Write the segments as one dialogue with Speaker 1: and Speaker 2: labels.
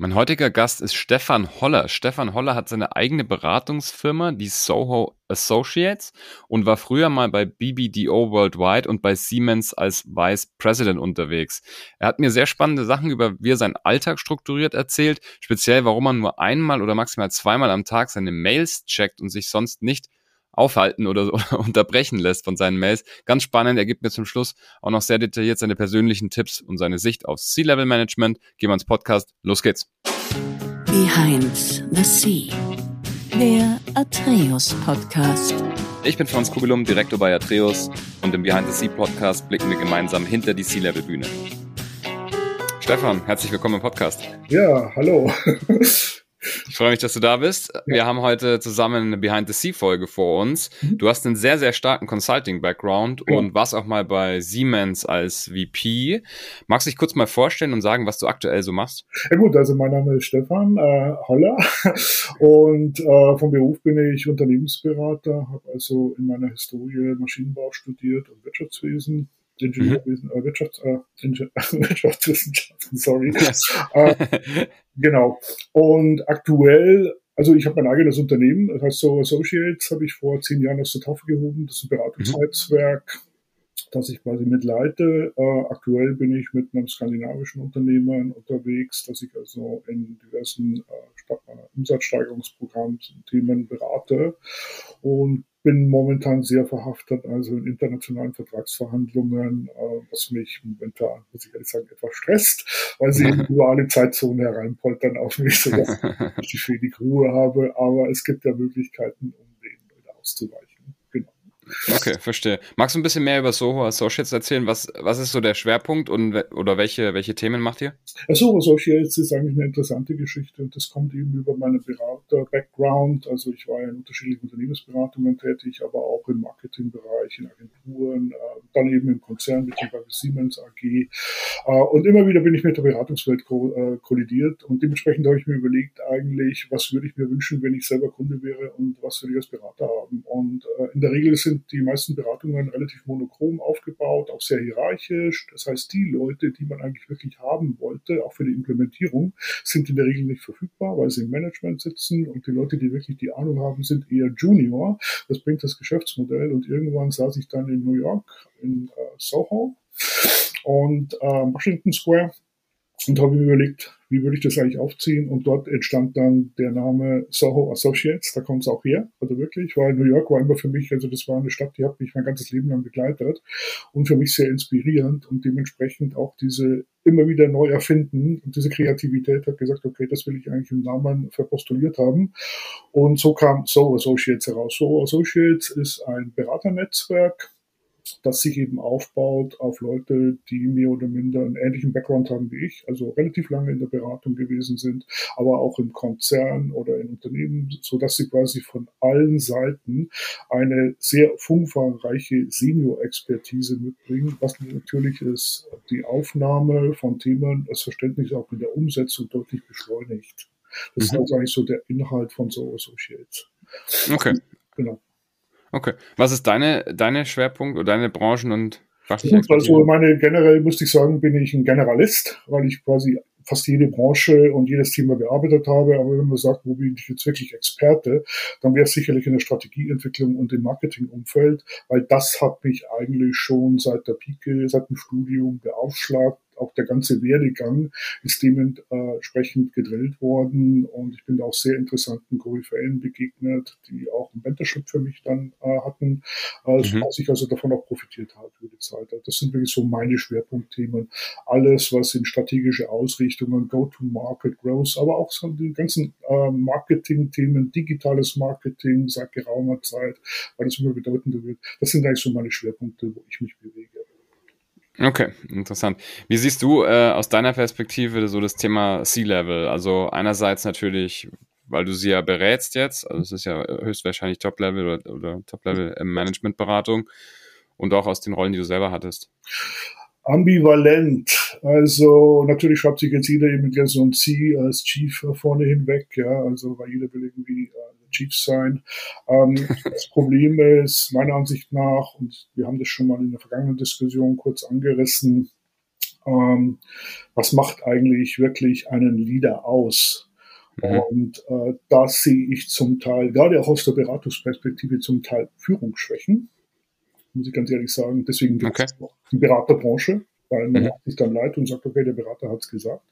Speaker 1: Mein heutiger Gast ist Stefan Holler. Stefan Holler hat seine eigene Beratungsfirma, die Soho Associates, und war früher mal bei BBDO Worldwide und bei Siemens als Vice President unterwegs. Er hat mir sehr spannende Sachen über, wie er seinen Alltag strukturiert erzählt, speziell warum man nur einmal oder maximal zweimal am Tag seine Mails checkt und sich sonst nicht aufhalten oder, oder unterbrechen lässt von seinen Mails. Ganz spannend. Er gibt mir zum Schluss auch noch sehr detailliert seine persönlichen Tipps und seine Sicht auf C-Level-Management. Gehen wir ins Podcast. Los geht's.
Speaker 2: Behind the Sea. Der Atreus Podcast.
Speaker 1: Ich bin Franz Kugelum, Direktor bei Atreus und im Behind the Sea Podcast blicken wir gemeinsam hinter die C-Level-Bühne. Stefan, herzlich willkommen im Podcast.
Speaker 3: Ja, hallo.
Speaker 1: Ich freue mich, dass du da bist. Wir haben heute zusammen eine Behind-the-Sea-Folge vor uns. Mhm. Du hast einen sehr, sehr starken Consulting-Background ja. und warst auch mal bei Siemens als VP. Magst du dich kurz mal vorstellen und sagen, was du aktuell so machst?
Speaker 3: Ja gut, also mein Name ist Stefan äh, Holler und äh, vom Beruf bin ich Unternehmensberater, habe also in meiner Historie Maschinenbau studiert und Wirtschaftswesen Ingenieurwesen, mhm. äh, Wirtschafts, äh, Inge Wirtschaftswissenschaften, sorry. äh, genau. Und aktuell, also ich habe mein eigenes Unternehmen, das heißt So Associates, habe ich vor zehn Jahren aus der Taufe gehoben. Das ist ein Beratungsnetzwerk, mhm. das ich quasi mitleite. Äh, aktuell bin ich mit einem skandinavischen Unternehmen unterwegs, das ich also in diversen äh, Umsatzsteigerungsprogrammen Themen berate und bin momentan sehr verhaftet, also in internationalen Vertragsverhandlungen, äh, was mich momentan, muss ich ehrlich sagen, etwas stresst, weil sie in duale Zeitzone hereinpoltern auf mich, sodass ich wenig Ruhe habe. Aber es gibt ja Möglichkeiten, um denen auszuweichen.
Speaker 1: Okay, verstehe. Magst du ein bisschen mehr über Soho Associates erzählen? Was, was ist so der Schwerpunkt und oder welche, welche Themen macht ihr?
Speaker 3: Soho Associates ist eigentlich eine interessante Geschichte und das kommt eben über meine Berater-Background. Also ich war in unterschiedlichen Unternehmensberatungen tätig, aber auch im Marketingbereich, in Agenturen, äh, dann eben im Konzern beziehungsweise Siemens AG. Äh, und immer wieder bin ich mit der Beratungswelt äh, kollidiert und dementsprechend habe ich mir überlegt, eigentlich, was würde ich mir wünschen, wenn ich selber Kunde wäre und was würde ich als Berater haben. Und in der Regel sind die meisten Beratungen relativ monochrom aufgebaut, auch sehr hierarchisch. Das heißt, die Leute, die man eigentlich wirklich haben wollte, auch für die Implementierung, sind in der Regel nicht verfügbar, weil sie im Management sitzen und die Leute, die wirklich die Ahnung haben, sind eher Junior. Das bringt das Geschäftsmodell und irgendwann saß ich dann in New York, in äh, Soho und äh, Washington Square und habe überlegt, wie würde ich das eigentlich aufziehen? Und dort entstand dann der Name Soho Associates, da kommt es auch her, also wirklich, weil New York war immer für mich, also das war eine Stadt, die hat mich mein ganzes Leben lang begleitet und für mich sehr inspirierend und dementsprechend auch diese immer wieder neu erfinden und diese Kreativität hat gesagt, okay, das will ich eigentlich im Namen verpostuliert haben. Und so kam Soho Associates heraus. Soho Associates ist ein Beraternetzwerk, das sich eben aufbaut auf Leute, die mehr oder minder einen ähnlichen Background haben wie ich, also relativ lange in der Beratung gewesen sind, aber auch im Konzern oder in Unternehmen, so dass sie quasi von allen Seiten eine sehr umfangreiche Senior-Expertise mitbringen, was natürlich ist, die Aufnahme von Themen, das Verständnis auch in der Umsetzung deutlich beschleunigt. Das mhm. ist also eigentlich so der Inhalt von So Associates.
Speaker 1: Okay. Genau. Okay. Was ist deine, deine Schwerpunkt oder deine Branchen und
Speaker 3: fachliche Also meine generell müsste ich sagen, bin ich ein Generalist, weil ich quasi fast jede Branche und jedes Thema bearbeitet habe. Aber wenn man sagt, wo bin ich jetzt wirklich Experte, dann wäre es sicherlich in der Strategieentwicklung und im Marketingumfeld, weil das hat mich eigentlich schon seit der Pike, seit dem Studium beaufschlagt, auch der ganze Werdegang ist dementsprechend gedrillt worden und ich bin da auch sehr interessanten Koryphäen begegnet, die auch ein Mentorship für mich dann äh, hatten, also, mhm. dass ich also davon auch profitiert habe über die Zeit. Das sind wirklich so meine Schwerpunktthemen. Alles, was in strategische Ausrichtungen, Go-to-Market, Growth, aber auch so die ganzen äh, Marketing-Themen, digitales Marketing seit geraumer Zeit, weil das immer bedeutender wird. Das sind eigentlich so meine Schwerpunkte, wo ich mich bewege.
Speaker 1: Okay, interessant. Wie siehst du äh, aus deiner Perspektive so das Thema C-Level? Also einerseits natürlich, weil du sie ja berätst jetzt, also es ist ja höchstwahrscheinlich Top-Level oder, oder Top-Level Management-Beratung und auch aus den Rollen, die du selber hattest.
Speaker 3: Ambivalent. Also natürlich schreibt sich jetzt jeder eben mit so ein C als Chief vorne hinweg, ja, also weil jeder will irgendwie äh, Chiefs sein. Ähm, das Problem ist meiner Ansicht nach, und wir haben das schon mal in der vergangenen Diskussion kurz angerissen, ähm, was macht eigentlich wirklich einen Leader aus? Mhm. Und äh, da sehe ich zum Teil, gerade auch aus der Beratungsperspektive, zum Teil Führungsschwächen, muss ich ganz ehrlich sagen. Deswegen gibt es okay. auch die Beraterbranche, weil man mhm. macht sich dann leid und sagt, okay, der Berater hat es gesagt.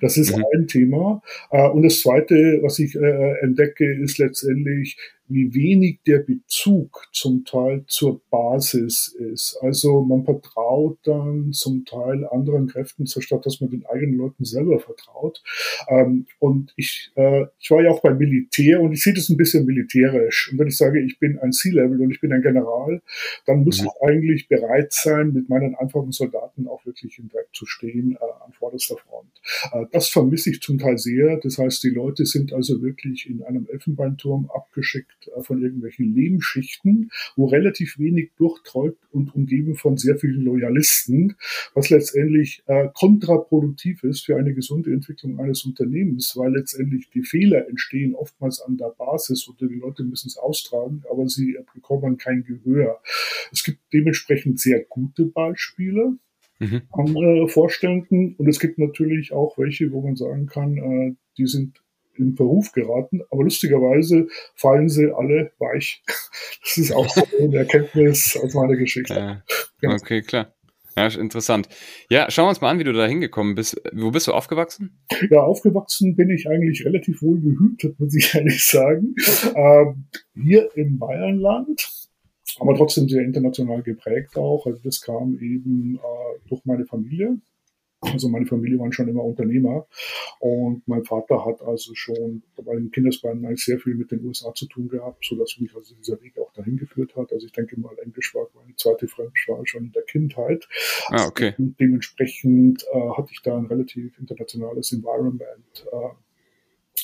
Speaker 3: Das ist mhm. ein Thema. Äh, und das Zweite, was ich äh, entdecke, ist letztendlich, wie wenig der Bezug zum Teil zur Basis ist. Also man vertraut dann zum Teil anderen Kräften, statt dass man den eigenen Leuten selber vertraut. Ähm, und ich, äh, ich war ja auch beim Militär und ich sehe das ein bisschen militärisch. Und wenn ich sage, ich bin ein C-Level und ich bin ein General, dann muss ja. ich eigentlich bereit sein, mit meinen einfachen Soldaten auch wirklich im Dreck zu stehen äh, an vorderster Front. Äh, das vermisse ich zum Teil sehr. Das heißt, die Leute sind also wirklich in einem Elfenbeinturm abgeschickt äh, von irgendwelchen Lebensschichten, wo relativ wenig durchträubt und umgeben von sehr vielen Loyalisten, was letztendlich äh, kontraproduktiv ist für eine gesunde Entwicklung eines Unternehmens, weil letztendlich die Fehler entstehen oftmals an der Basis und die Leute müssen es austragen, aber sie bekommen kein Gehör. Es gibt dementsprechend sehr gute Beispiele, mhm. andere Vorständen. Und es gibt natürlich auch welche, wo man sagen kann, äh, die sind in Verruf geraten, aber lustigerweise fallen sie alle weich. Das ist auch so eine Erkenntnis aus meiner Geschichte.
Speaker 1: Genau. Okay, klar. Ja, interessant. Ja, schauen wir uns mal an, wie du da hingekommen bist. Wo bist du aufgewachsen?
Speaker 3: Ja, aufgewachsen bin ich eigentlich relativ wohl behütet, muss ich ehrlich sagen. Ähm, hier im Bayernland, aber trotzdem sehr international geprägt auch. Also das kam eben äh, durch meine Familie. Also meine Familie waren schon immer Unternehmer und mein Vater hat also schon bei den Kindesbeinen eigentlich sehr viel mit den USA zu tun gehabt, sodass mich also dieser Weg auch dahin geführt hat. Also ich denke mal, Englisch war meine zweite Fremdsprache schon in der Kindheit.
Speaker 1: Ah, okay.
Speaker 3: Und dementsprechend äh, hatte ich da ein relativ internationales Environment. Äh,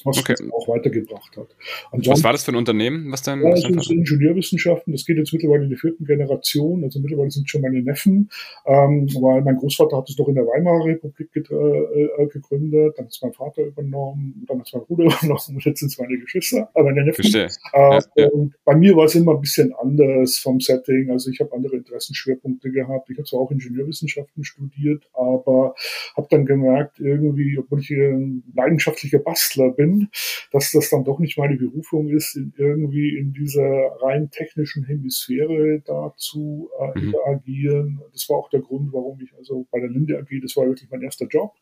Speaker 3: was okay. auch weitergebracht hat.
Speaker 1: Ansonsten, was war das für ein Unternehmen? Was
Speaker 3: denn? Ja, das sind Ingenieurwissenschaften. Das geht jetzt mittlerweile in die vierten Generation. Also mittlerweile sind schon meine Neffen, ähm, weil mein Großvater hat es doch in der Weimarer Republik äh, äh, gegründet. Dann ist mein Vater übernommen, dann ist mein Bruder übernommen und jetzt sind es meine Geschwister, äh, meine Neffen. Verstehe. Äh, ja, und bei mir war es immer ein bisschen anders vom Setting. Also ich habe andere Interessenschwerpunkte gehabt. Ich habe zwar auch Ingenieurwissenschaften studiert, aber habe dann gemerkt, irgendwie, obwohl ich ein leidenschaftlicher Bastler bin, bin, dass das dann doch nicht meine Berufung ist, in irgendwie in dieser rein technischen Hemisphäre da zu äh, mhm. interagieren. Das war auch der Grund, warum ich also bei der Linde AG, das war wirklich mein erster Job,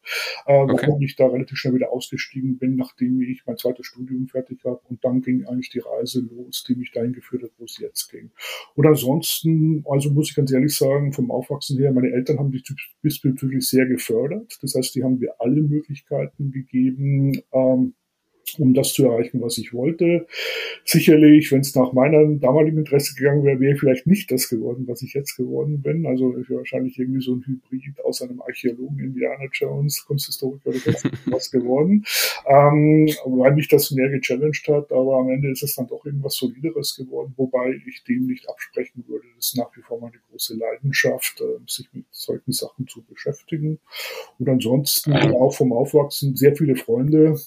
Speaker 3: äh, okay. warum ich da relativ schnell wieder ausgestiegen bin, nachdem ich mein zweites Studium fertig habe. Und dann ging eigentlich die Reise los, die mich dahin geführt hat, wo es jetzt ging. Und ansonsten, also muss ich ganz ehrlich sagen, vom Aufwachsen her, meine Eltern haben mich diesbezüglich sehr gefördert. Das heißt, die haben mir alle Möglichkeiten gegeben, ähm, um das zu erreichen, was ich wollte. Sicherlich, wenn es nach meinem damaligen Interesse gegangen wäre, wäre ich vielleicht nicht das geworden, was ich jetzt geworden bin. Also ich wäre wahrscheinlich irgendwie so ein Hybrid aus einem Archäologen, Indiana Jones, Kunsthistoriker oder was geworden, ähm, weil mich das mehr gechallenged hat. Aber am Ende ist es dann doch irgendwas Solideres geworden, wobei ich dem nicht absprechen würde. Das ist nach wie vor meine große Leidenschaft, äh, sich mit solchen Sachen zu beschäftigen. Und ansonsten auch vom Aufwachsen sehr viele Freunde,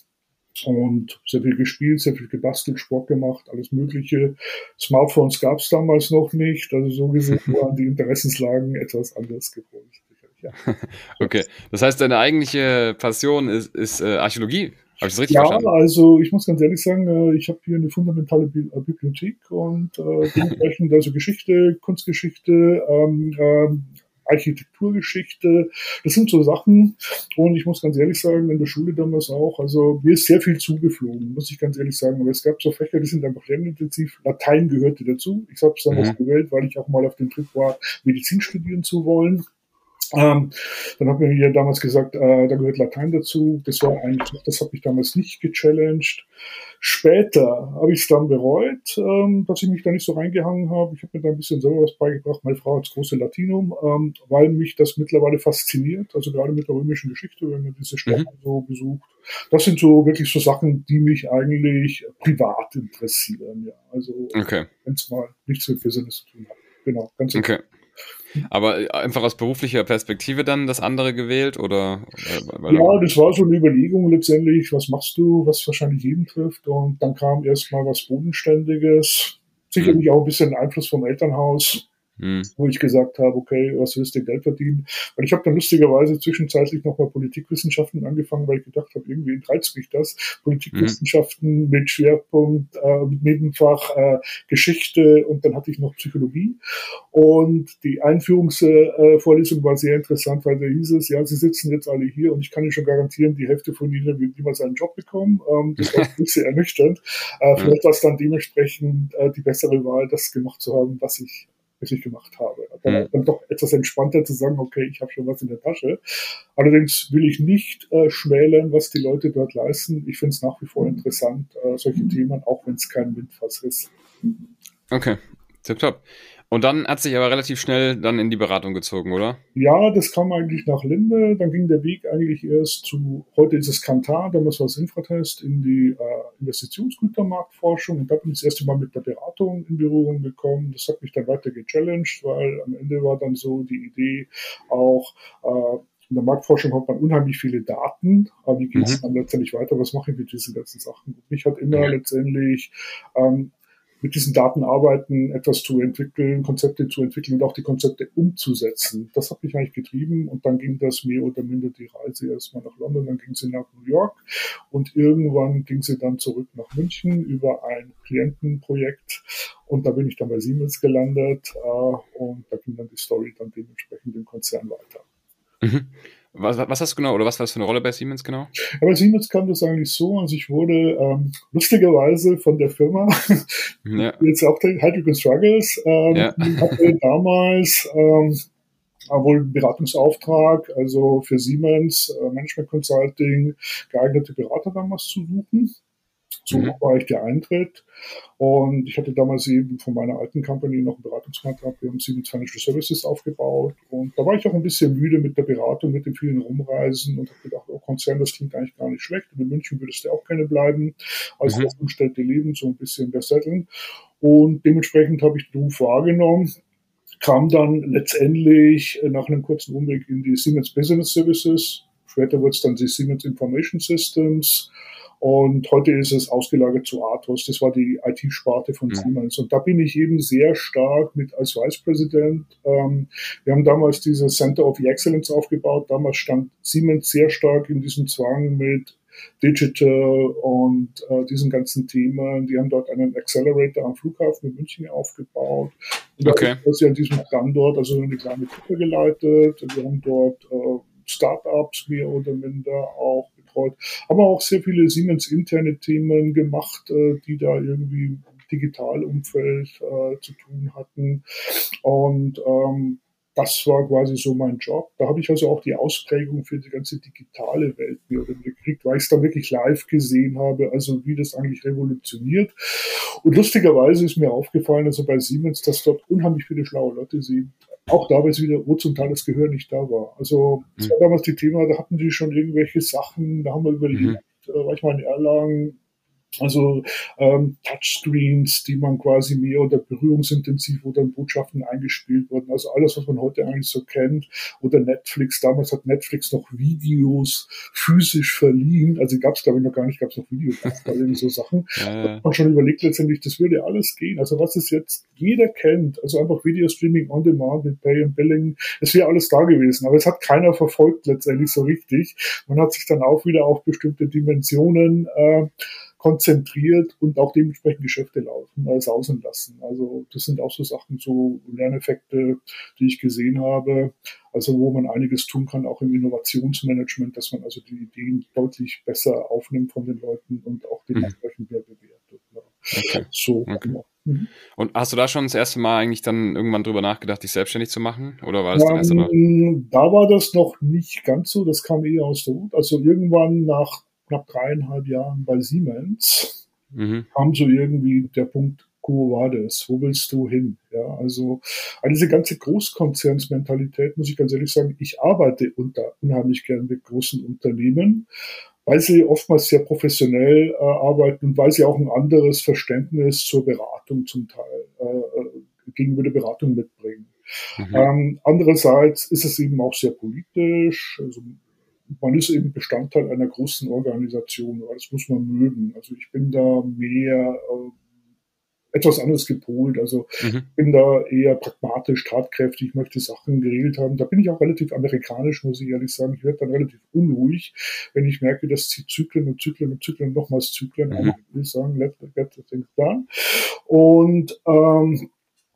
Speaker 3: und sehr viel gespielt, sehr viel gebastelt, Sport gemacht, alles Mögliche. Smartphones gab es damals noch nicht, also so gesehen waren die Interessenslagen etwas anders geworden.
Speaker 1: Ja. Okay, das heißt, deine eigentliche Passion ist, ist äh, Archäologie. Habe ich das richtig
Speaker 3: ja,
Speaker 1: verstanden?
Speaker 3: also ich muss ganz ehrlich sagen, äh, ich habe hier eine fundamentale Bi äh, Bibliothek und äh, dementsprechend also Geschichte, Kunstgeschichte, ähm, ähm, Architekturgeschichte. Das sind so Sachen. Und ich muss ganz ehrlich sagen, in der Schule damals auch, also mir ist sehr viel zugeflogen, muss ich ganz ehrlich sagen. Aber es gab so Fächer, die sind einfach lernintensiv. Latein gehörte dazu. Ich habe es damals mhm. gewählt, weil ich auch mal auf den Trip war, Medizin studieren zu wollen. Ähm, dann hat mir hier damals gesagt, äh, da gehört Latein dazu. Das war eigentlich, das habe ich damals nicht gechallenged. Später habe ich es dann bereut, ähm, dass ich mich da nicht so reingehangen habe. Ich habe mir da ein bisschen selber was beigebracht. Meine Frau hat das große Latinum, ähm, weil mich das mittlerweile fasziniert. Also gerade mit der römischen Geschichte, wenn man diese Städte mhm. so besucht. Das sind so wirklich so Sachen, die mich eigentlich privat interessieren. Ja, also
Speaker 1: okay.
Speaker 3: wenn es mal nichts mit Business zu tun hat. Genau,
Speaker 1: ganz okay. Aber einfach aus beruflicher Perspektive dann das andere gewählt oder?
Speaker 3: ja, das war so eine Überlegung letztendlich. Was machst du, was wahrscheinlich jeden trifft? Und dann kam erstmal was Bodenständiges. Sicherlich mhm. auch ein bisschen Einfluss vom Elternhaus. Mhm. wo ich gesagt habe, okay, was willst du Geld verdienen? Weil ich habe dann lustigerweise zwischenzeitlich nochmal Politikwissenschaften angefangen, weil ich gedacht habe, irgendwie reizt mich das. Politikwissenschaften mhm. mit Schwerpunkt, äh, mit Nebenfach äh, Geschichte und dann hatte ich noch Psychologie. Und die Einführungsvorlesung war sehr interessant, weil da hieß es, ja, Sie sitzen jetzt alle hier und ich kann Ihnen schon garantieren, die Hälfte von Ihnen wird niemals einen Job bekommen. Ähm, das war ein bisschen ernüchternd. Äh, vielleicht war es dann dementsprechend äh, die bessere Wahl, das gemacht zu haben, was ich wirklich gemacht habe. Dann, mhm. dann doch etwas entspannter zu sagen, okay, ich habe schon was in der Tasche. Allerdings will ich nicht äh, schmälern, was die Leute dort leisten. Ich finde es nach wie vor interessant, äh, solche Themen, auch wenn es kein Windfass ist.
Speaker 1: Okay, tipptopp. Und dann hat sich aber relativ schnell dann in die Beratung gezogen, oder?
Speaker 3: Ja, das kam eigentlich nach Linde. Dann ging der Weg eigentlich erst zu, heute ist es Kantar, damals war es Infratest, in die äh, Investitionsgütermarktforschung. Und da bin ich das erste Mal mit der Beratung in Berührung gekommen. Das hat mich dann weiter gechallenged, weil am Ende war dann so die Idee auch, äh, in der Marktforschung hat man unheimlich viele Daten, aber wie geht es mhm. dann letztendlich weiter? Was mache ich mit diesen ganzen Sachen? Mich hat immer ja. letztendlich ähm, mit diesen Daten arbeiten, etwas zu entwickeln, Konzepte zu entwickeln und auch die Konzepte umzusetzen. Das hat mich eigentlich getrieben und dann ging das mehr oder minder die Reise erstmal nach London, dann ging sie nach New York und irgendwann ging sie dann zurück nach München über ein Klientenprojekt und da bin ich dann bei Siemens gelandet äh, und da ging dann die Story dann dementsprechend im Konzern weiter.
Speaker 1: Mhm. Was, was hast du genau, oder was war das für eine Rolle bei Siemens genau?
Speaker 3: Ja, bei Siemens kam das eigentlich so, also ich wurde ähm, lustigerweise von der Firma, ja. jetzt auch der Hydrogen Struggles, ähm, ja. hatte damals ähm, wohl einen Beratungsauftrag, also für Siemens äh, Management Consulting geeignete Berater damals zu suchen. So mhm. war ich der Eintritt. Und ich hatte damals eben von meiner alten Company noch einen Beratungsvertrag. Wir haben Siemens Financial Services aufgebaut. Und da war ich auch ein bisschen müde mit der Beratung, mit den vielen Rumreisen und habe gedacht, oh Konzern, das klingt eigentlich gar nicht schlecht. Und in München würdest du auch gerne bleiben. Als mhm. das umstellte Leben so ein bisschen besetteln. Und dementsprechend habe ich den Ruf wahrgenommen kam dann letztendlich nach einem kurzen Umweg in die Siemens Business Services. Später wird es dann die Siemens Information Systems und heute ist es ausgelagert zu Athos. Das war die IT-Sparte von. Siemens. Und da bin ich eben sehr stark mit als Vice President. Ähm, wir haben damals dieses Center of Excellence aufgebaut. Damals stand Siemens sehr stark in diesem Zwang mit Digital und äh, diesen ganzen Themen. Die haben dort einen Accelerator am Flughafen in München aufgebaut. Und okay. da ist ja an diesem Standort also eine kleine Gruppe geleitet. Wir haben dort äh, Startups mehr oder minder auch betreut, aber auch sehr viele Siemens interne Themen gemacht, äh, die da irgendwie im Digitalumfeld äh, zu tun hatten. Und ähm, das war quasi so mein Job. Da habe ich also auch die Ausprägung für die ganze digitale Welt mehr gekriegt, weil ich es da wirklich live gesehen habe, also wie das eigentlich revolutioniert. Und lustigerweise ist mir aufgefallen, also bei Siemens, dass dort unheimlich viele schlaue Leute sind, auch da es wieder, wo zum Teil das Gehör nicht da war. Also, das mhm. war damals die Thema, da hatten die schon irgendwelche Sachen, da haben wir überlegt, mhm. äh, war ich mal in Erlangen, also ähm, Touchscreens, die man quasi mehr oder berührungsintensiv, wo dann Botschaften eingespielt wurden. Also alles, was man heute eigentlich so kennt. Oder Netflix, damals hat Netflix noch Videos physisch verliehen. Also gab es, glaube ich, noch gar nicht, gab es noch Videos, irgendwie so Sachen. Ja. Da hat man schon überlegt letztendlich, das würde alles gehen. Also was es jetzt jeder kennt, also einfach Videostreaming on Demand mit Pay and Billing, es wäre alles da gewesen. Aber es hat keiner verfolgt letztendlich so richtig. Man hat sich dann auch wieder auf bestimmte Dimensionen äh, konzentriert und auch dementsprechend Geschäfte laufen, äh, sausen lassen. Also das sind auch so Sachen, so Lerneffekte, die ich gesehen habe. Also wo man einiges tun kann, auch im Innovationsmanagement, dass man also die Ideen deutlich besser aufnimmt von den Leuten und auch dementsprechend mhm. mehr bewertet. Ja.
Speaker 1: Okay. So, okay. Genau. Mhm. Und hast du da schon das erste Mal eigentlich dann irgendwann drüber nachgedacht, dich selbstständig zu machen? Oder war das dann erst noch?
Speaker 3: Ähm, da war das noch nicht ganz so, das kam eher aus der Hut. Also irgendwann nach knapp dreieinhalb Jahren bei Siemens mhm. kam so irgendwie der Punkt, wo war das? Wo willst du hin? Ja, also diese ganze Großkonzernsmentalität, muss ich ganz ehrlich sagen, ich arbeite unter, unheimlich gern mit großen Unternehmen, weil sie oftmals sehr professionell äh, arbeiten und weil sie auch ein anderes Verständnis zur Beratung zum Teil äh, äh gegenüber der Beratung mitbringen. Mhm. Ähm, andererseits ist es eben auch sehr politisch. Also man ist eben Bestandteil einer großen Organisation, aber das muss man mögen. Also ich bin da mehr äh, etwas anderes gepolt. Also mhm. bin da eher pragmatisch, tatkräftig, möchte Sachen geregelt haben. Da bin ich auch relativ amerikanisch, muss ich ehrlich sagen. Ich werde dann relativ unruhig, wenn ich merke, dass sie Zyklen und Zyklen und Zyklen und nochmals Zyklen. Mhm. Aber ich will sagen, let, get the things done. Und ähm,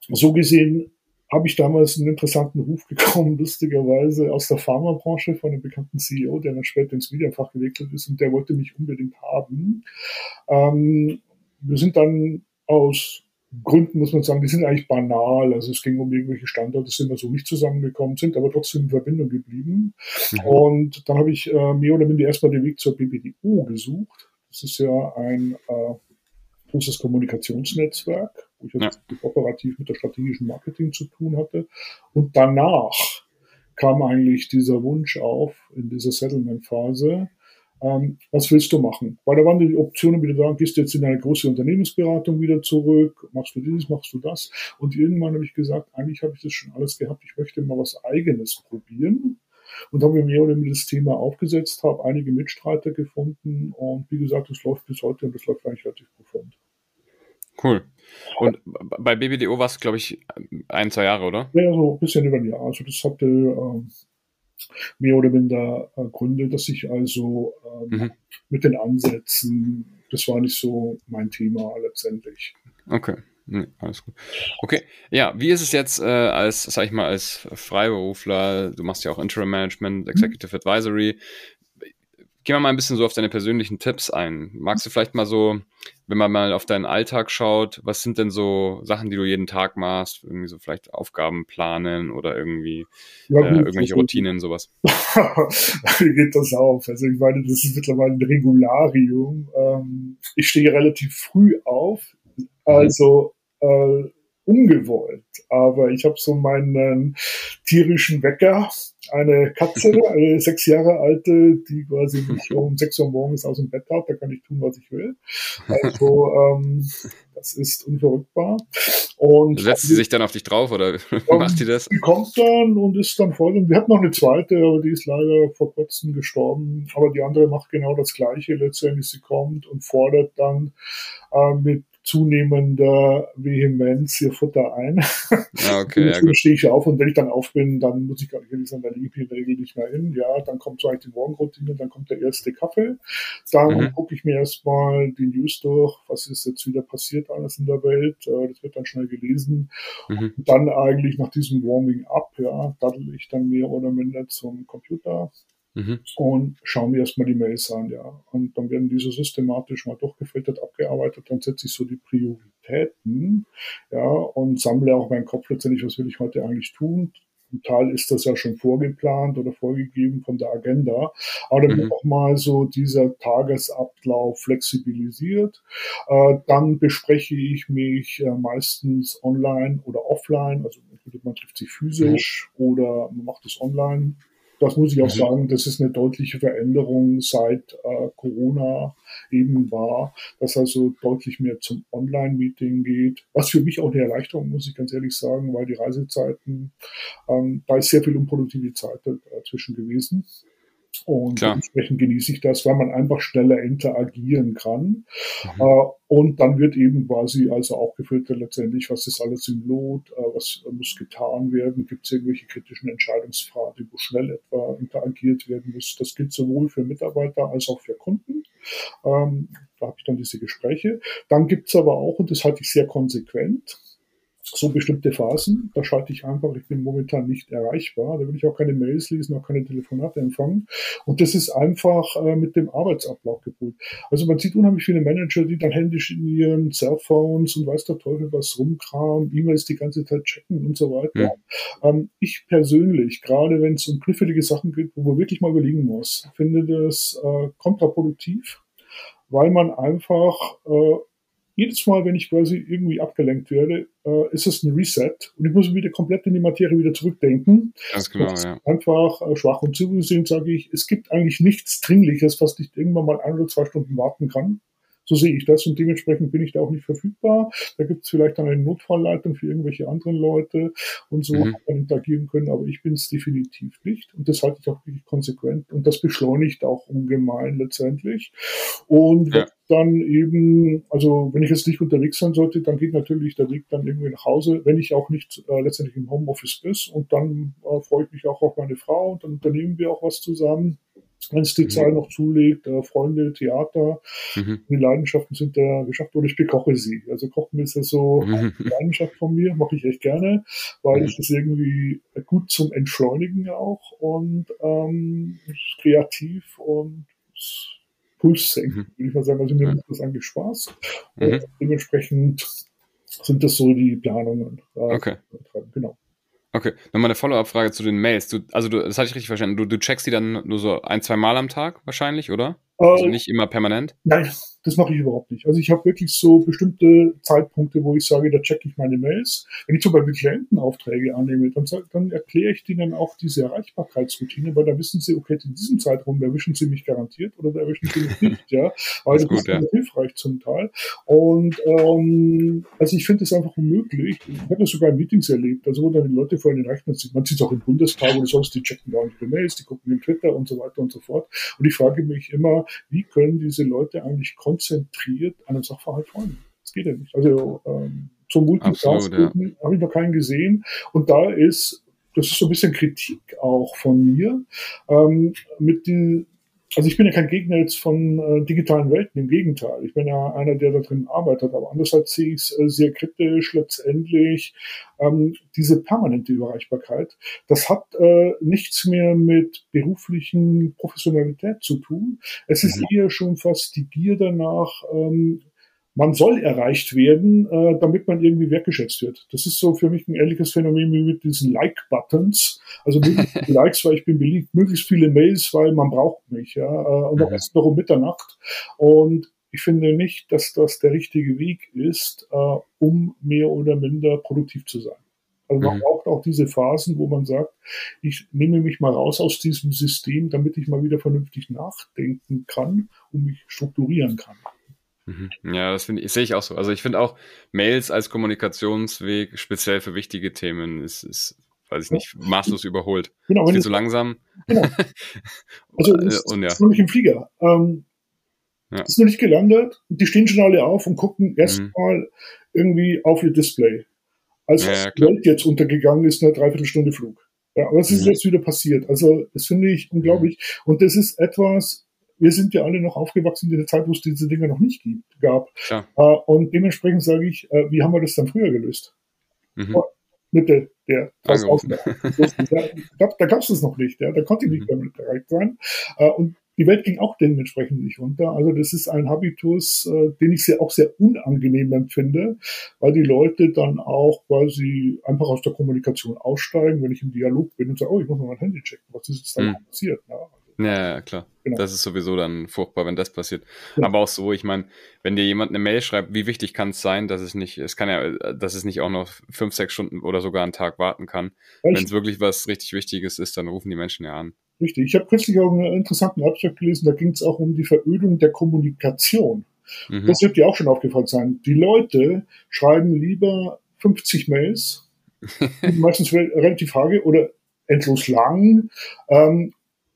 Speaker 3: so gesehen habe ich damals einen interessanten Ruf bekommen, lustigerweise aus der Pharmabranche von einem bekannten CEO, der dann später ins Medienfach gewechselt ist und der wollte mich unbedingt haben. Ähm, wir sind dann aus Gründen, muss man sagen, die sind eigentlich banal. Also es ging um irgendwelche Standorte, sind wir so nicht zusammengekommen, sind aber trotzdem in Verbindung geblieben. Mhm. Und dann habe ich äh, mehr oder minder erstmal den Weg zur BBDO gesucht. Das ist ja ein äh, großes Kommunikationsnetzwerk, ich ja. operativ mit der strategischen Marketing zu tun hatte. Und danach kam eigentlich dieser Wunsch auf in dieser Settlement-Phase, ähm, was willst du machen? Weil da waren die Optionen wieder da, gehst du jetzt in eine große Unternehmensberatung wieder zurück, machst du dieses, machst du das. Und irgendwann habe ich gesagt, eigentlich habe ich das schon alles gehabt, ich möchte mal was eigenes probieren. Und habe mir mehr oder weniger das Thema aufgesetzt, habe einige Mitstreiter gefunden und wie gesagt, das läuft bis heute und das läuft eigentlich relativ profund.
Speaker 1: Cool. Und bei BBDO war es, glaube ich, ein, zwei Jahre, oder?
Speaker 3: Ja, so ein bisschen über ein Jahr. Also das hatte ähm, mehr oder minder äh, Gründe, dass ich also ähm, mhm. mit den Ansätzen, das war nicht so mein Thema letztendlich.
Speaker 1: Okay. Nee, alles gut. Okay, ja, wie ist es jetzt äh, als, sag ich mal, als Freiberufler? Du machst ja auch Interim Management, Executive mhm. Advisory. Gehen wir mal ein bisschen so auf deine persönlichen Tipps ein. Magst du vielleicht mal so, wenn man mal auf deinen Alltag schaut, was sind denn so Sachen, die du jeden Tag machst? Irgendwie so vielleicht Aufgaben planen oder irgendwie ja, äh, irgendwelche Routinen, sowas.
Speaker 3: Wie geht das auf? Also ich meine, das ist mittlerweile ein Regularium. Ähm, ich stehe relativ früh auf. Mhm. Also äh, ungewollt. Aber ich habe so meinen tierischen Wecker, eine Katze, eine sechs Jahre alte, die quasi mich um sechs Uhr morgens aus dem Bett hat, da kann ich tun, was ich will. Also ähm, das ist unverrückbar.
Speaker 1: Und Setzt sie sich dann auf dich drauf oder macht die das?
Speaker 3: Die kommt dann und ist dann voll. Und wir hatten noch eine zweite, aber die ist leider vor kurzem gestorben. Aber die andere macht genau das Gleiche letztendlich. Sie kommt und fordert dann äh, mit zunehmender Vehemenz ihr Futter ein.
Speaker 1: Ja, okay,
Speaker 3: ja, gut. stehe ich auf und wenn ich dann auf bin, dann muss ich gar nicht ehrlich sagen, da liege ich in der Regel nicht mehr hin. Ja, dann kommt so eigentlich die Morgenroutine, dann kommt der erste Kaffee. Dann mhm. gucke ich mir erstmal die News durch, was ist jetzt wieder passiert alles in der Welt. Äh, das wird dann schnell gelesen. Mhm. Und dann eigentlich nach diesem Warming up, ja, daddel ich dann mehr oder minder zum Computer, Mhm. Und schauen wir erstmal die Mails an, ja. Und dann werden diese systematisch mal durchgefiltert, abgearbeitet, dann setze ich so die Prioritäten, ja, und sammle auch meinen Kopf letztendlich, was will ich heute eigentlich tun. Zum Teil ist das ja schon vorgeplant oder vorgegeben von der Agenda. Aber dann mhm. wird auch mal so dieser Tagesablauf flexibilisiert. Äh, dann bespreche ich mich äh, meistens online oder offline. Also man trifft sich physisch mhm. oder man macht es online das muss ich auch mhm. sagen, das ist eine deutliche Veränderung seit äh, Corona eben war, dass also deutlich mehr zum Online-Meeting geht, was für mich auch eine Erleichterung, muss ich ganz ehrlich sagen, weil die Reisezeiten, ähm, da ist sehr viel unproduktive Zeit dazwischen gewesen. Und Klar. dementsprechend genieße ich das, weil man einfach schneller interagieren kann. Mhm. Äh, und dann wird eben quasi also auch gefiltert letztendlich, was ist alles im Lot, äh, was muss getan werden, gibt es irgendwelche kritischen Entscheidungsfragen, wo schnell etwa interagiert werden muss. Das gilt sowohl für Mitarbeiter als auch für Kunden. Ähm, da habe ich dann diese Gespräche. Dann gibt es aber auch, und das halte ich sehr konsequent, so bestimmte Phasen, da schalte ich einfach, ich bin momentan nicht erreichbar, da will ich auch keine Mails lesen, auch keine Telefonate empfangen. Und das ist einfach äh, mit dem Arbeitsablauf gepolt. Also man sieht unheimlich viele Manager, die dann händisch in ihren Cellphones und weiß der Teufel was rumkramen, E-Mails die ganze Zeit checken und so weiter. Ja. Ähm, ich persönlich, gerade wenn es um knifflige Sachen geht, wo man wirklich mal überlegen muss, finde das äh, kontraproduktiv, weil man einfach äh, jedes Mal, wenn ich quasi irgendwie abgelenkt werde, äh, ist es ein Reset und ich muss wieder komplett in die Materie wieder zurückdenken.
Speaker 1: Ganz genau, ja.
Speaker 3: Einfach äh, schwach und zugesehen sage ich, es gibt eigentlich nichts Dringliches, was nicht irgendwann mal ein oder zwei Stunden warten kann. So sehe ich das und dementsprechend bin ich da auch nicht verfügbar. Da gibt es vielleicht dann eine Notfallleitung für irgendwelche anderen Leute und so mhm. man interagieren können, aber ich bin es definitiv nicht und das halte ich auch wirklich konsequent und das beschleunigt auch ungemein letztendlich. Und ja. dann eben, also wenn ich jetzt nicht unterwegs sein sollte, dann geht natürlich der Weg dann irgendwie nach Hause, wenn ich auch nicht äh, letztendlich im Homeoffice bin. Und dann äh, freue ich mich auch auf meine Frau und dann unternehmen wir auch was zusammen. Wenn es die mhm. Zahl noch zulegt, äh, Freunde, Theater, mhm. die Leidenschaften sind da geschafft oder ich bekoche sie. Also Kochen ist ja so mhm. eine Leidenschaft von mir, mache ich echt gerne, weil mhm. ich das irgendwie gut zum Entschleunigen auch und ähm, kreativ und Puls senken, mhm. würde ich mal sagen. Also mir macht das eigentlich Spaß. Mhm. Und dementsprechend sind das so die Planungen.
Speaker 1: Okay. Genau. Okay, nochmal eine Follow-up-Frage zu den Mails. Du, also du, das hatte ich richtig verstanden. Du, du checkst die dann nur so ein, zwei Mal am Tag wahrscheinlich, oder? Also nicht immer permanent?
Speaker 3: Nein, das mache ich überhaupt nicht. Also ich habe wirklich so bestimmte Zeitpunkte, wo ich sage, da checke ich meine Mails. Wenn ich zum Beispiel Klientenaufträge annehme, dann, dann erkläre ich denen auch diese Erreichbarkeitsroutine, weil da wissen sie, okay, in diesem Zeitraum erwischen sie mich garantiert oder da erwischen sie mich nicht, ja. Weil das, das ist, gut, ja. hilfreich zum Teil. Und ähm, also ich finde es einfach unmöglich. Ich habe das sogar in Meetings erlebt, also wo dann die Leute vor den Rechnern sind. Man sieht es auch im Bundestag oder sonst, die checken da ihre Mails, die gucken in Twitter und so weiter und so fort. Und ich frage mich immer, wie können diese Leute eigentlich konzentriert an einem Sachverhalt folgen? Das geht ja nicht. Also ähm, zum Multitask ja. habe ich noch keinen gesehen. Und da ist, das ist so ein bisschen Kritik auch von mir, ähm, mit den also ich bin ja kein Gegner jetzt von äh, digitalen Welten, im Gegenteil. Ich bin ja einer, der da drin arbeitet, aber andererseits sehe ich es äh, sehr kritisch letztendlich. Ähm, diese permanente Überreichbarkeit, das hat äh, nichts mehr mit beruflichen Professionalität zu tun. Es ist mhm. eher schon fast die Gier danach, ähm, man soll erreicht werden, äh, damit man irgendwie wertgeschätzt wird. Das ist so für mich ein ähnliches Phänomen wie mit diesen Like-Buttons. Also möglichst viele Likes, weil ich bin beliebt, möglichst viele Mails, weil man braucht mich, ja, äh, und auch erst noch um Mitternacht. Und ich finde nicht, dass das der richtige Weg ist, äh, um mehr oder minder produktiv zu sein. Also man mhm. braucht auch diese Phasen, wo man sagt, ich nehme mich mal raus aus diesem System, damit ich mal wieder vernünftig nachdenken kann und mich strukturieren kann.
Speaker 1: Mhm. Ja, das finde ich, sehe ich auch so. Also ich finde auch Mails als Kommunikationsweg, speziell für wichtige Themen, ist, ist weiß ich nicht, maßlos überholt. Genau, wenn viel zu langsam. Genau.
Speaker 3: Also das, und, ja. ist noch nicht im Flieger. Ähm, ja. Ist noch nicht gelandet. Die stehen schon alle auf und gucken erstmal mhm. irgendwie auf ihr Display. Als ja, die Welt jetzt untergegangen ist, eine Dreiviertelstunde Flug. Ja, aber es ist mhm. jetzt wieder passiert. Also, das finde ich unglaublich. Mhm. Und das ist etwas, wir sind ja alle noch aufgewachsen in der Zeit, wo es diese Dinge noch nicht gab. Ja. Äh, und dementsprechend sage ich, äh, wie haben wir das dann früher gelöst? Mhm. Mit der, der da, da gab es das noch nicht, ja, da konnte ich nicht mhm. damit erreicht sein. Äh, und die Welt ging auch dementsprechend nicht runter. Also das ist ein Habitus, den ich sehr, auch sehr unangenehm empfinde, weil die Leute dann auch quasi einfach aus der Kommunikation aussteigen, wenn ich im Dialog bin und sage, oh, ich muss mal mein Handy checken, was ist jetzt da mhm. passiert? Ja,
Speaker 1: ja, klar. Genau. Das ist sowieso dann furchtbar, wenn das passiert. Ja. Aber auch so, ich meine, wenn dir jemand eine Mail schreibt, wie wichtig kann es sein, dass es nicht, es kann ja, dass es nicht auch noch fünf, sechs Stunden oder sogar einen Tag warten kann. Wenn es wirklich was richtig Wichtiges ist, dann rufen die Menschen ja an.
Speaker 3: Richtig. Ich habe kürzlich auch einen interessanten Abschnitt gelesen, da ging es auch um die Verödung der Kommunikation. Mhm. Das wird dir auch schon aufgefallen sein. Die Leute schreiben lieber 50 Mails, meistens relativ hage oder endlos lang, ähm,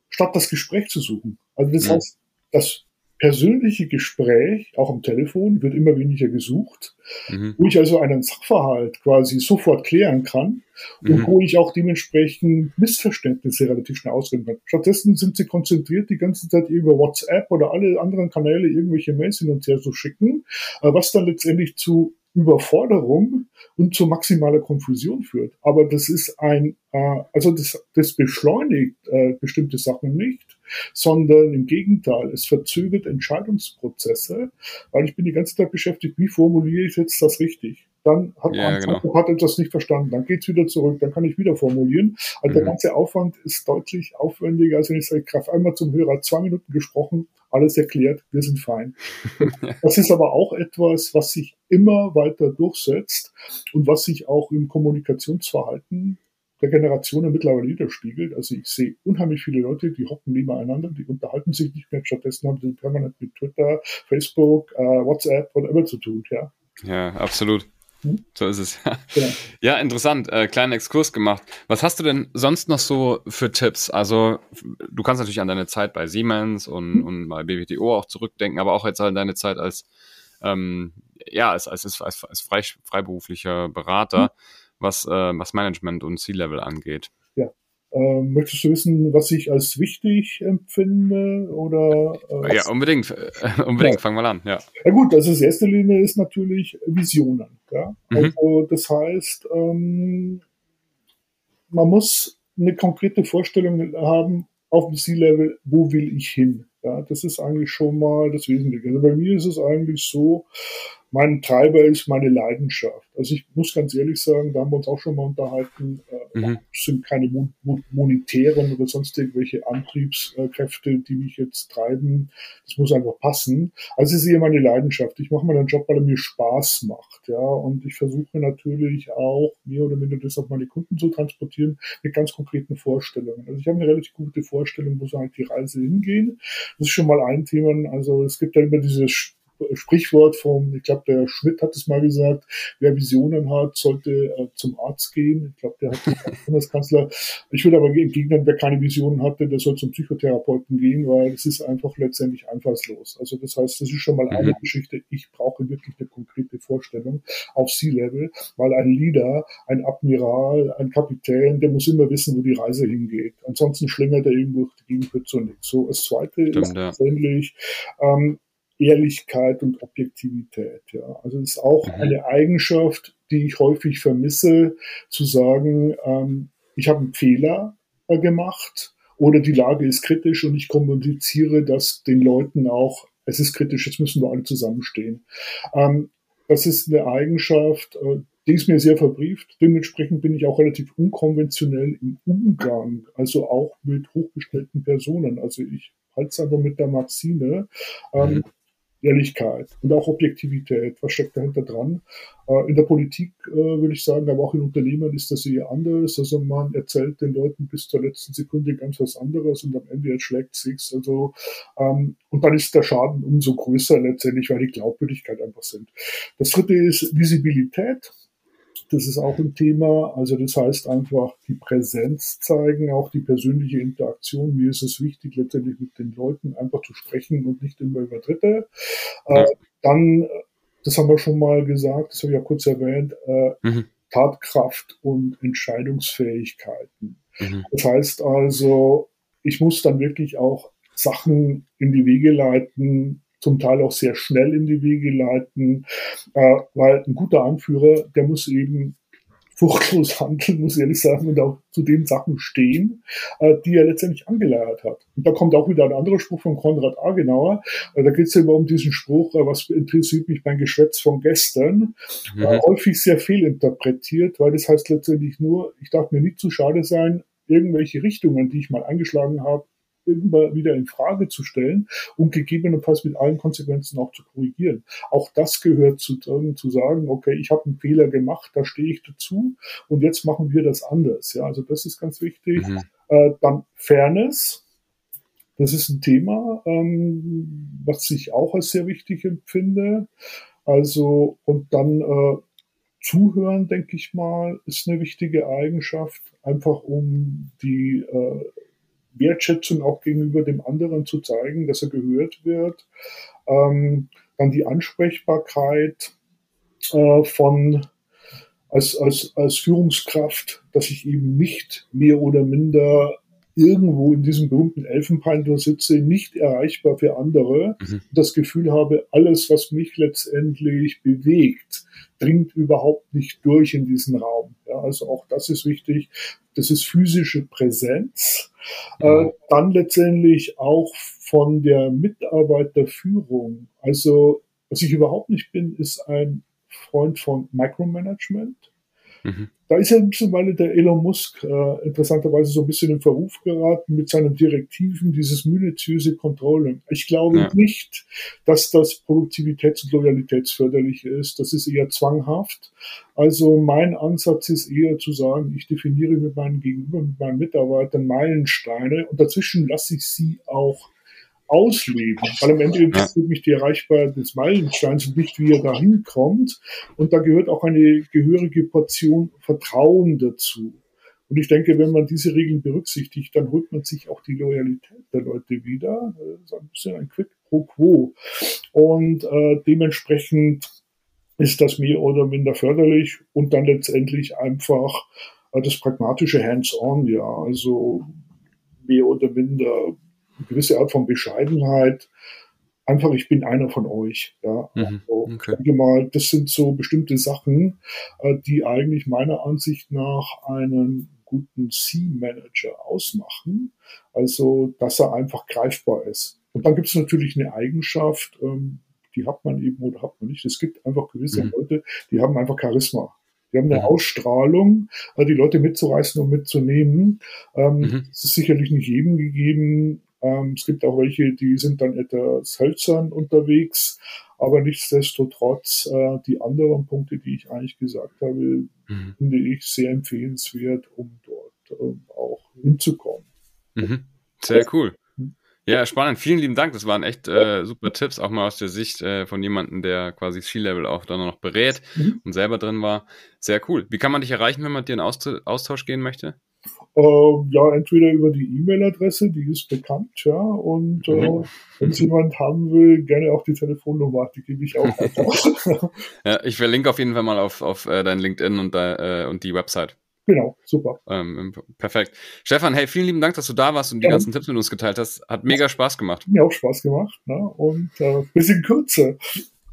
Speaker 3: statt das Gespräch zu suchen. Also das ja. heißt, das persönliche Gespräch, auch am Telefon, wird immer weniger gesucht, mhm. wo ich also einen Sachverhalt quasi sofort klären kann und mhm. wo ich auch dementsprechend Missverständnisse relativ schnell ausreden kann. Stattdessen sind sie konzentriert, die ganze Zeit über WhatsApp oder alle anderen Kanäle irgendwelche Mails hin und her zu schicken, äh, was dann letztendlich zu Überforderung und zu maximaler Konfusion führt. Aber das ist ein, äh, also das, das beschleunigt äh, bestimmte Sachen nicht, sondern im Gegenteil, es verzögert Entscheidungsprozesse, weil ich bin die ganze Zeit beschäftigt, wie formuliere ich jetzt das richtig? Dann hat ja, man genau. hat etwas nicht verstanden, dann geht's wieder zurück, dann kann ich wieder formulieren. Also mhm. der ganze Aufwand ist deutlich aufwendiger, als wenn ich sage, ich greife einmal zum Hörer, zwei Minuten gesprochen, alles erklärt, wir sind fein. Das ist aber auch etwas, was sich immer weiter durchsetzt und was sich auch im Kommunikationsverhalten der Generationen mittlerweile widerspiegelt. Also ich sehe unheimlich viele Leute, die hocken nebeneinander, die unterhalten sich nicht mehr, stattdessen haben sie permanent mit Twitter, Facebook, äh, WhatsApp, whatever zu tun, ja.
Speaker 1: Ja, absolut. Hm? So ist es, ja. Ja, ja interessant. Äh, kleinen Exkurs gemacht. Was hast du denn sonst noch so für Tipps? Also, du kannst natürlich an deine Zeit bei Siemens und, hm. und bei BWTO auch zurückdenken, aber auch jetzt an deine Zeit als, ähm, ja, als, als, als, als frei, freiberuflicher Berater, hm. was, äh, was Management und C-Level angeht.
Speaker 3: Ja. Ähm, möchtest du wissen, was ich als wichtig empfinde? Oder,
Speaker 1: äh, ja, unbedingt. Unbedingt, ja. fangen wir an. Ja.
Speaker 3: ja gut, also das erste Linie ist natürlich Visionen. Ja? Mhm. Also das heißt, ähm, man muss eine konkrete Vorstellung haben auf dem C-Level, wo will ich hin? Ja, das ist eigentlich schon mal das Wesentliche. Also bei mir ist es eigentlich so, mein Treiber ist meine Leidenschaft. Also ich muss ganz ehrlich sagen, da haben wir uns auch schon mal unterhalten, äh, mhm. sind keine monetären oder sonst irgendwelche Antriebskräfte, die mich jetzt treiben. Das muss einfach passen. Also es ist eher meine Leidenschaft. Ich mache meinen Job, weil er mir Spaß macht. Ja, und ich versuche natürlich auch, mehr oder minder das auf meine Kunden zu transportieren, mit ganz konkreten Vorstellungen. Also ich habe eine relativ gute Vorstellung, wo soll halt die Reise hingehen. Das ist schon mal ein Thema. Also es gibt ja immer dieses Sprichwort vom, ich glaube, der Schmidt hat es mal gesagt, wer Visionen hat, sollte äh, zum Arzt gehen. Ich glaube, der hat den Bundeskanzler. Ich würde aber entgegnen, wer keine Visionen hatte, der soll zum Psychotherapeuten gehen, weil es ist einfach letztendlich einfallslos. Also das heißt, das ist schon mal mhm. eine Geschichte. Ich brauche wirklich eine konkrete Vorstellung auf Sea-Level, weil ein Leader, ein Admiral, ein Kapitän, der muss immer wissen, wo die Reise hingeht. Ansonsten schlingert er irgendwo durch die Gegend zu nichts. So, das zweite Stimmt, ist letztendlich, ähm, Ehrlichkeit und Objektivität. Ja. Also es ist auch mhm. eine Eigenschaft, die ich häufig vermisse, zu sagen, ähm, ich habe einen Fehler äh, gemacht oder die Lage ist kritisch und ich kommuniziere das den Leuten auch, es ist kritisch, jetzt müssen wir alle zusammenstehen. Ähm, das ist eine Eigenschaft, äh, die ist mir sehr verbrieft. Dementsprechend bin ich auch relativ unkonventionell im Umgang, also auch mit hochgestellten Personen. Also ich halte es einfach mit der Maxime. Ähm, mhm. Ehrlichkeit und auch Objektivität. Was steckt dahinter dran? Äh, in der Politik äh, würde ich sagen, aber auch in Unternehmen ist das eher anders. Also man erzählt den Leuten bis zur letzten Sekunde ganz was anderes und am Ende erschlägt sich's. Also ähm, und dann ist der Schaden umso größer letztendlich, weil die Glaubwürdigkeit einfach sind. Das dritte ist Visibilität. Das ist auch ein Thema. Also das heißt einfach die Präsenz zeigen, auch die persönliche Interaktion. Mir ist es wichtig, letztendlich mit den Leuten einfach zu sprechen und nicht immer über Dritte. Äh, ja. Äh, dann, das haben wir schon mal gesagt, das habe ich ja kurz erwähnt, äh, mhm. Tatkraft und Entscheidungsfähigkeiten. Mhm. Das heißt also, ich muss dann wirklich auch Sachen in die Wege leiten, zum Teil auch sehr schnell in die Wege leiten, äh, weil ein guter Anführer, der muss eben furchtlos handeln, muss ich ehrlich sagen, und auch zu den Sachen stehen, äh, die er letztendlich angeleiert hat. Und da kommt auch wieder ein anderer Spruch von Konrad Adenauer. Äh, da geht es ja immer um diesen Spruch, äh, was interessiert mich mein Geschwätz von gestern, mhm. Äh, häufig sehr fehlinterpretiert, weil das heißt letztendlich nur, ich darf mir nicht zu schade sein, irgendwelche Richtungen, die ich mal eingeschlagen habe, immer wieder in Frage zu stellen und gegebenenfalls mit allen Konsequenzen auch zu korrigieren. Auch das gehört zu, zu sagen, okay, ich habe einen Fehler gemacht, da stehe ich dazu und jetzt machen wir das anders. Ja, also das ist ganz wichtig. Mhm. Äh, dann Fairness. Das ist ein Thema, ähm, was ich auch als sehr wichtig empfinde. Also, und dann äh, Zuhören, denke ich mal, ist eine wichtige Eigenschaft, einfach um die äh, Wertschätzung auch gegenüber dem anderen zu zeigen, dass er gehört wird. Ähm, dann die Ansprechbarkeit äh, von als, als, als Führungskraft, dass ich eben nicht mehr oder minder irgendwo in diesem berühmten Elfenbeinturm sitze, nicht erreichbar für andere, mhm. das Gefühl habe, alles, was mich letztendlich bewegt, dringt überhaupt nicht durch in diesen Raum. Ja, also auch das ist wichtig. Das ist physische Präsenz. Äh, dann letztendlich auch von der Mitarbeiterführung. Also was ich überhaupt nicht bin, ist ein Freund von Micromanagement. Mhm. Da ist ja mittlerweile der Elon Musk äh, interessanterweise so ein bisschen in Verruf geraten mit seinen Direktiven, dieses minutiöse Controlling. Ich glaube ja. nicht, dass das produktivitäts- und loyalitätsförderlich ist. Das ist eher zwanghaft. Also mein Ansatz ist eher zu sagen, ich definiere mit meinen Gegenüber, mit meinen Mitarbeitern Meilensteine und dazwischen lasse ich sie auch ausleben, weil am Ende interessiert ja. mich die Erreichbarkeit des Meilensteins und nicht, wie er da hinkommt. Und da gehört auch eine gehörige Portion Vertrauen dazu. Und ich denke, wenn man diese Regeln berücksichtigt, dann holt man sich auch die Loyalität der Leute wieder. Das ist ein bisschen ein Quid pro quo. Und äh, dementsprechend ist das mehr oder minder förderlich und dann letztendlich einfach äh, das pragmatische Hands-on, ja, also mehr oder minder gewisse Art von Bescheidenheit. Einfach, ich bin einer von euch. Ja, mhm, also, okay. ich denke mal, das sind so bestimmte Sachen, äh, die eigentlich meiner Ansicht nach einen guten C-Manager ausmachen. Also, dass er einfach greifbar ist. Und dann gibt es natürlich eine Eigenschaft, ähm, die hat man eben oder hat man nicht. Es gibt einfach gewisse mhm. Leute, die haben einfach Charisma. Die haben eine mhm. Ausstrahlung, äh, die Leute mitzureißen und mitzunehmen. Ähm, mhm. Das ist sicherlich nicht jedem gegeben. Ähm, es gibt auch welche, die sind dann etwas hölzern unterwegs, aber nichtsdestotrotz äh, die anderen Punkte, die ich eigentlich gesagt habe, mhm. finde ich sehr empfehlenswert, um dort ähm, auch hinzukommen.
Speaker 1: Mhm. Sehr cool. Ja, spannend. Vielen lieben Dank. Das waren echt äh, super Tipps, auch mal aus der Sicht äh, von jemandem, der quasi C-Level auch dann noch berät mhm. und selber drin war. Sehr cool. Wie kann man dich erreichen, wenn man dir in Austausch gehen möchte?
Speaker 3: Uh, ja, entweder über die E-Mail-Adresse, die ist bekannt, ja, und äh, mhm. wenn es jemand haben will, gerne auch die Telefonnummer, die gebe ich auch
Speaker 1: ja, ich verlinke auf jeden Fall mal auf, auf äh, dein LinkedIn und, äh, und die Website.
Speaker 3: Genau, super.
Speaker 1: Ähm, perfekt. Stefan, hey, vielen lieben Dank, dass du da warst und die ja. ganzen Tipps mit uns geteilt hast. Hat mega Spaß gemacht.
Speaker 3: Mir auch Spaß gemacht. Ne? Und äh, bisschen kürzer.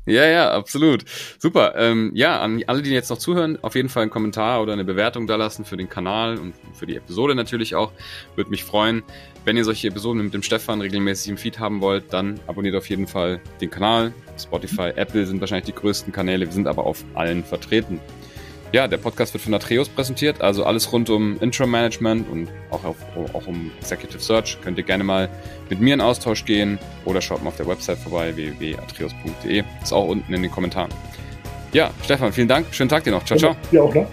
Speaker 1: Ja, ja, absolut. Super. Ähm, ja, an alle, die jetzt noch zuhören, auf jeden Fall einen Kommentar oder eine Bewertung da lassen für den Kanal und für die Episode natürlich auch. Würde mich freuen. Wenn ihr solche Episoden mit dem Stefan regelmäßig im Feed haben wollt, dann abonniert auf jeden Fall den Kanal. Spotify, Apple sind wahrscheinlich die größten Kanäle. Wir sind aber auf allen vertreten. Ja, der Podcast wird von Atreus präsentiert, also alles rund um Intro-Management und auch, auf, auch um Executive Search. Könnt ihr gerne mal mit mir in Austausch gehen oder schaut mal auf der Website vorbei, www.atreus.de. Ist auch unten in den Kommentaren. Ja, Stefan, vielen Dank. Schönen Tag dir noch. Ciao, ciao. Ja, auch, ne?